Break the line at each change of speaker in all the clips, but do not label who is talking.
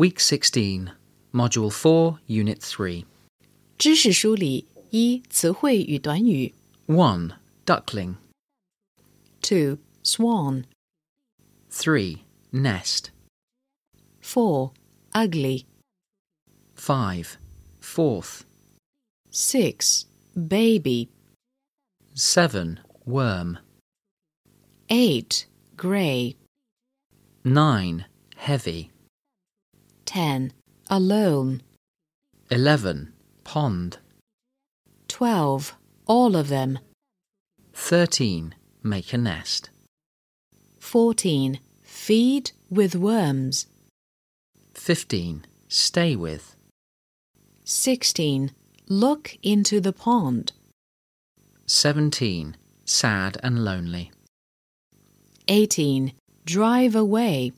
Week 16, Module 4, Unit 3.
知识梳理一词汇与短语
1. Duckling.
two swan
3. Nest.
four ugly
5. Fourth.
six baby
7. Worm.
eight gray
9. Heavy.
ten alone
11. Pond.
twelve all of them
13. Make a nest.
fourteen feed with worms
15. Stay with.
sixteen look into the pond
17. Sad and lonely.
eighteen drive away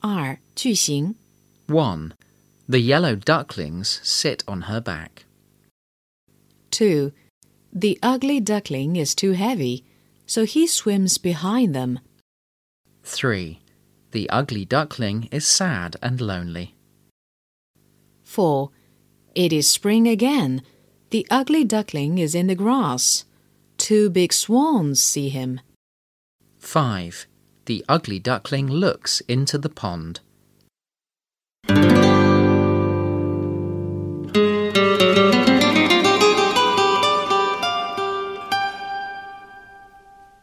二句型
1. The yellow ducklings sit on her back.
2. The ugly duckling is too heavy, so he swims behind them.
3. The ugly duckling is sad and lonely.
4. It is spring again. The ugly duckling is in the grass. Two big swans see him.
5. The ugly duckling looks into the pond.